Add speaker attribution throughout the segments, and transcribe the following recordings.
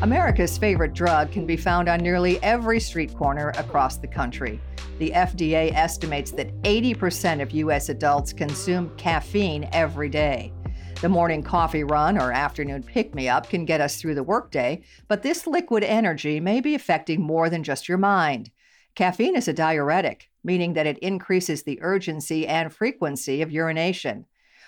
Speaker 1: America's favorite drug can be found on nearly every street corner across the country. The FDA estimates that 80% of U.S. adults consume caffeine every day. The morning coffee run or afternoon pick me up can get us through the workday, but this liquid energy may be affecting more than just your mind. Caffeine is a diuretic, meaning that it increases the urgency and frequency of urination.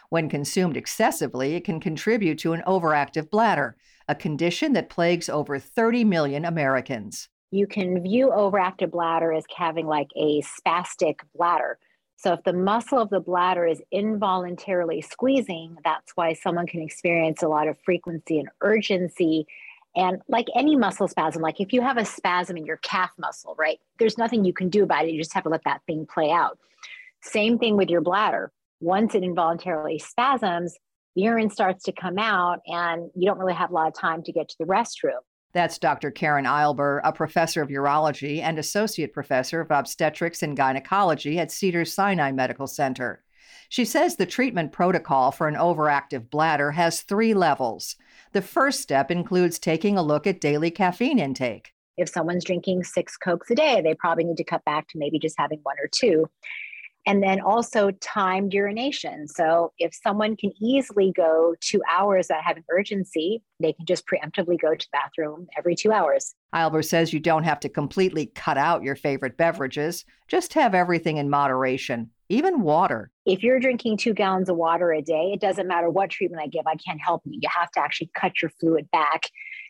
Speaker 1: When consumed excessively, it can contribute to an overactive bladder, a condition that plagues over 30 million Americans.
Speaker 2: You can view overactive bladder as having like a spastic bladder. So, if the muscle of the bladder is involuntarily squeezing, that's why someone can experience a lot of frequency and urgency. And like any muscle spasm, like if you have a spasm in your calf muscle, right, there's nothing you can do about it. You just have to let that thing play out. Same thing with your bladder. Once it involuntarily spasms, urine starts to come out and you don't really have a lot of time to get to the restroom.
Speaker 1: That's Dr. Karen Eilber, a professor of urology and associate professor of obstetrics and gynecology at Cedars Sinai Medical Center. She says the treatment protocol for an overactive bladder has three levels. The first step includes taking a look at daily caffeine intake.
Speaker 2: If someone's drinking six Cokes a day, they probably need to cut back to maybe just having one or two and then also timed urination. So if someone can easily go two hours without having urgency, they can just preemptively go to the bathroom every two hours.
Speaker 1: Eilber says you don't have to completely cut out your favorite beverages, just have everything in moderation, even water.
Speaker 2: If you're drinking two gallons of water a day, it doesn't matter what treatment I give, I can't help you. You have to actually cut your fluid back.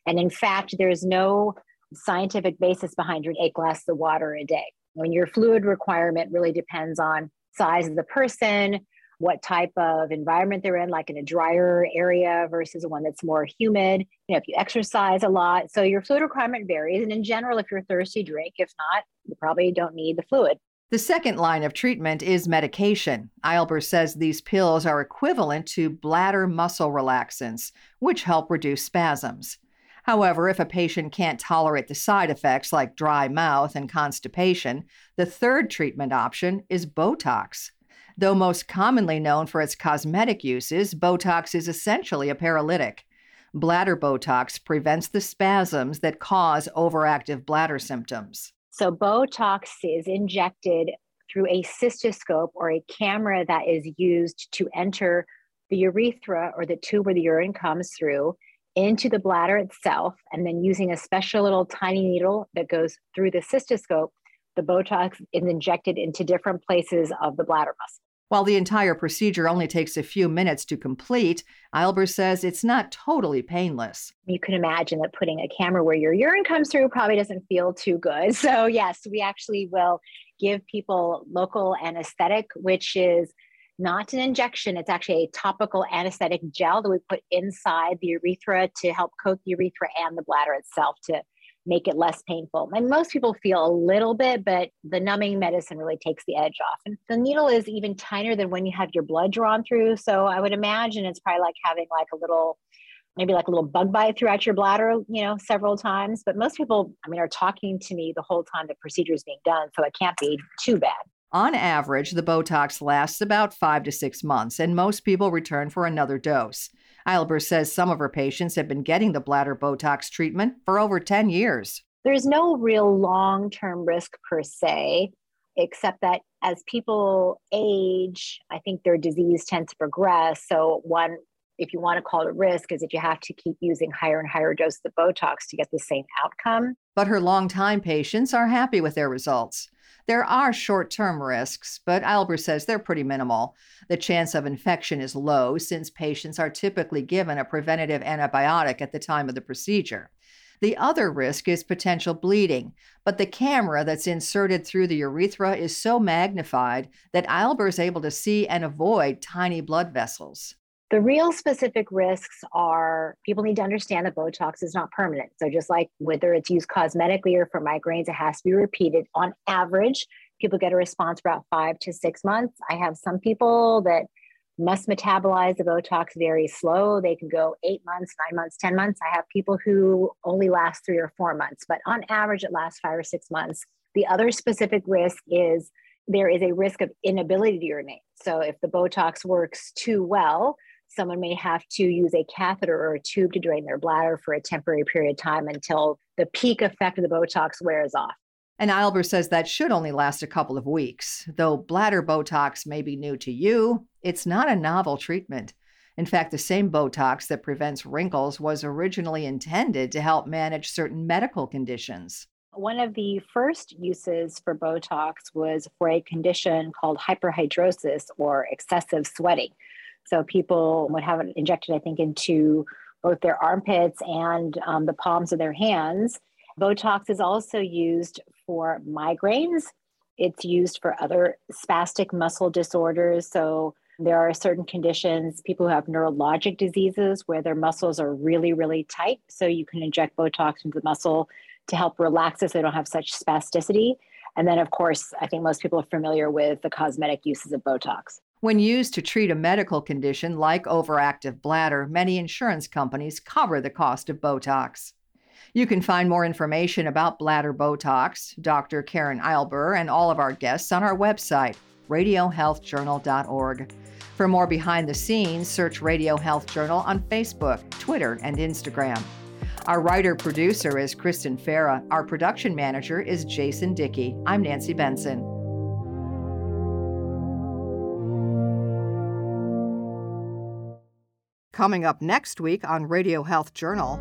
Speaker 2: And in fact, there's no scientific basis behind drinking eight glasses of water a day. When your fluid requirement really depends on size of the person, what type of environment they're in, like in a drier area versus one that's more humid. You know, if you exercise a lot, so your fluid requirement varies. And in general, if you're thirsty, drink. If not, you probably don't need the fluid.
Speaker 1: The second line of treatment is medication. Eilber says these pills are equivalent to bladder muscle relaxants, which help reduce spasms. However, if a patient can't tolerate the side effects like dry mouth and constipation, the third treatment option is Botox. Though most commonly known for its cosmetic uses, Botox is essentially a paralytic. Bladder Botox prevents the spasms that cause overactive bladder symptoms.
Speaker 2: So, Botox is injected through a cystoscope or a camera that is used to enter the urethra or the tube where the urine comes through into the bladder itself, and then using a special little tiny needle that goes through the cystoscope, the Botox is injected into different places of the bladder muscle.
Speaker 1: While the entire procedure only takes a few minutes to complete, Eilber says it's not totally painless.
Speaker 2: You can imagine that putting a camera where your urine comes through probably doesn't feel too good. So, yes, we actually will give people local anesthetic, which is not an injection. It's actually a topical anesthetic gel that we put inside the urethra to help coat the urethra and the bladder itself to make it less painful. And most people feel a little bit, but the numbing medicine really takes the edge off. And the needle is even tinier than when you have your blood drawn through. So I would imagine it's probably like having like a little maybe like a little bug bite throughout your bladder, you know, several times. But most people, I mean, are talking to me the whole time the procedure is being done. So it can't be too bad.
Speaker 1: On average, the Botox lasts about five to six months, and most people return for another dose. Eilber says some of her patients have been getting the bladder Botox treatment for over 10 years.
Speaker 2: There's no real long term risk per se, except that as people age, I think their disease tends to progress. So, one, if you want to call it risk, is that you have to keep using higher and higher doses of Botox to get the same outcome.
Speaker 1: But her long-time patients are happy with their results. There are short term risks, but Eilber says they're pretty minimal. The chance of infection is low since patients are typically given a preventative antibiotic at the time of the procedure. The other risk is potential bleeding, but the camera that's inserted through the urethra is so magnified that Eilber is able to see and avoid tiny blood vessels.
Speaker 2: The real specific risks are people need to understand that Botox is not permanent. So, just like whether it's used cosmetically or for migraines, it has to be repeated. On average, people get a response about five to six months. I have some people that must metabolize the Botox very slow. They can go eight months, nine months, 10 months. I have people who only last three or four months, but on average, it lasts five or six months. The other specific risk is there is a risk of inability to urinate. So, if the Botox works too well, someone may have to use a catheter or a tube to drain their bladder for a temporary period of time until the peak effect of the Botox wears off.
Speaker 1: And Eilber says that should only last a couple of weeks. Though bladder Botox may be new to you, it's not a novel treatment. In fact, the same Botox that prevents wrinkles was originally intended to help manage certain medical conditions.
Speaker 2: One of the first uses for Botox was for a condition called hyperhidrosis or excessive sweating. So people would have it injected, I think, into both their armpits and um, the palms of their hands. Botox is also used for migraines. It's used for other spastic muscle disorders. So there are certain conditions, people who have neurologic diseases where their muscles are really, really tight. So you can inject Botox into the muscle to help relax it so they don't have such spasticity. And then, of course, I think most people are familiar with the cosmetic uses of Botox.
Speaker 1: When used to treat a medical condition like overactive bladder, many insurance companies cover the cost of Botox. You can find more information about bladder Botox, Dr. Karen Eilber, and all of our guests on our website, radiohealthjournal.org. For more behind the scenes, search Radio Health Journal on Facebook, Twitter, and Instagram. Our writer producer is Kristen Farah. Our production manager is Jason Dickey. I'm Nancy Benson. Coming up next week on Radio Health Journal.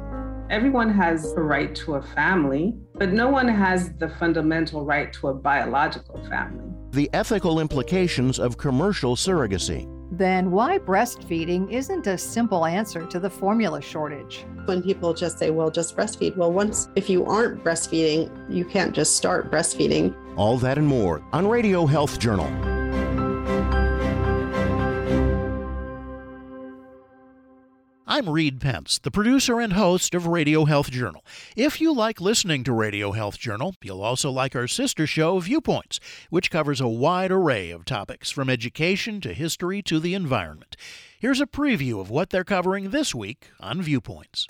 Speaker 3: Everyone has a right to a family, but no one has the fundamental right to a biological family.
Speaker 4: The ethical implications of commercial surrogacy.
Speaker 1: Then why breastfeeding isn't a simple answer to the formula shortage?
Speaker 5: When people just say, well, just breastfeed, well, once if you aren't breastfeeding, you can't just start breastfeeding.
Speaker 4: All that and more on Radio Health Journal. I'm Reed Pence, the producer and host of Radio Health Journal. If you like listening to Radio Health Journal, you'll also like our sister show, Viewpoints, which covers a wide array of topics from education to history to the environment. Here's a preview of what they're covering this week on Viewpoints.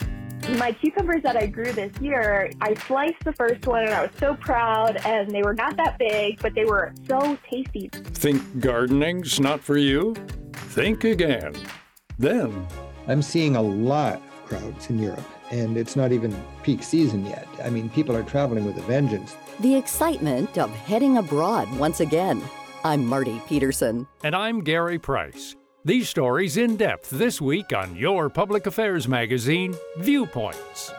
Speaker 6: My cucumbers that I grew this year, I sliced the first one and I was so proud, and they were not that big, but they were so tasty.
Speaker 7: Think gardening's not for you? Think again. Then
Speaker 8: I'm seeing a lot of crowds in Europe, and it's not even peak season yet. I mean, people are traveling with a vengeance.
Speaker 9: The excitement of heading abroad once again. I'm Marty Peterson.
Speaker 7: And I'm Gary Price. These stories in depth this week on your public affairs magazine, Viewpoints.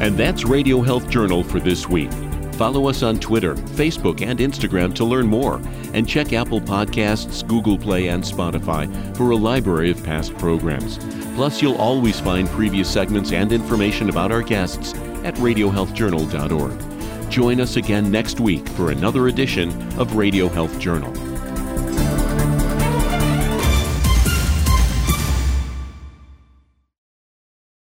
Speaker 10: And that's Radio Health Journal for this week. Follow us on Twitter, Facebook, and Instagram to learn more. And check Apple Podcasts, Google Play, and Spotify for a library of past programs. Plus, you'll always find previous segments and information about our guests at radiohealthjournal.org. Join us again next week for another edition of Radio Health Journal.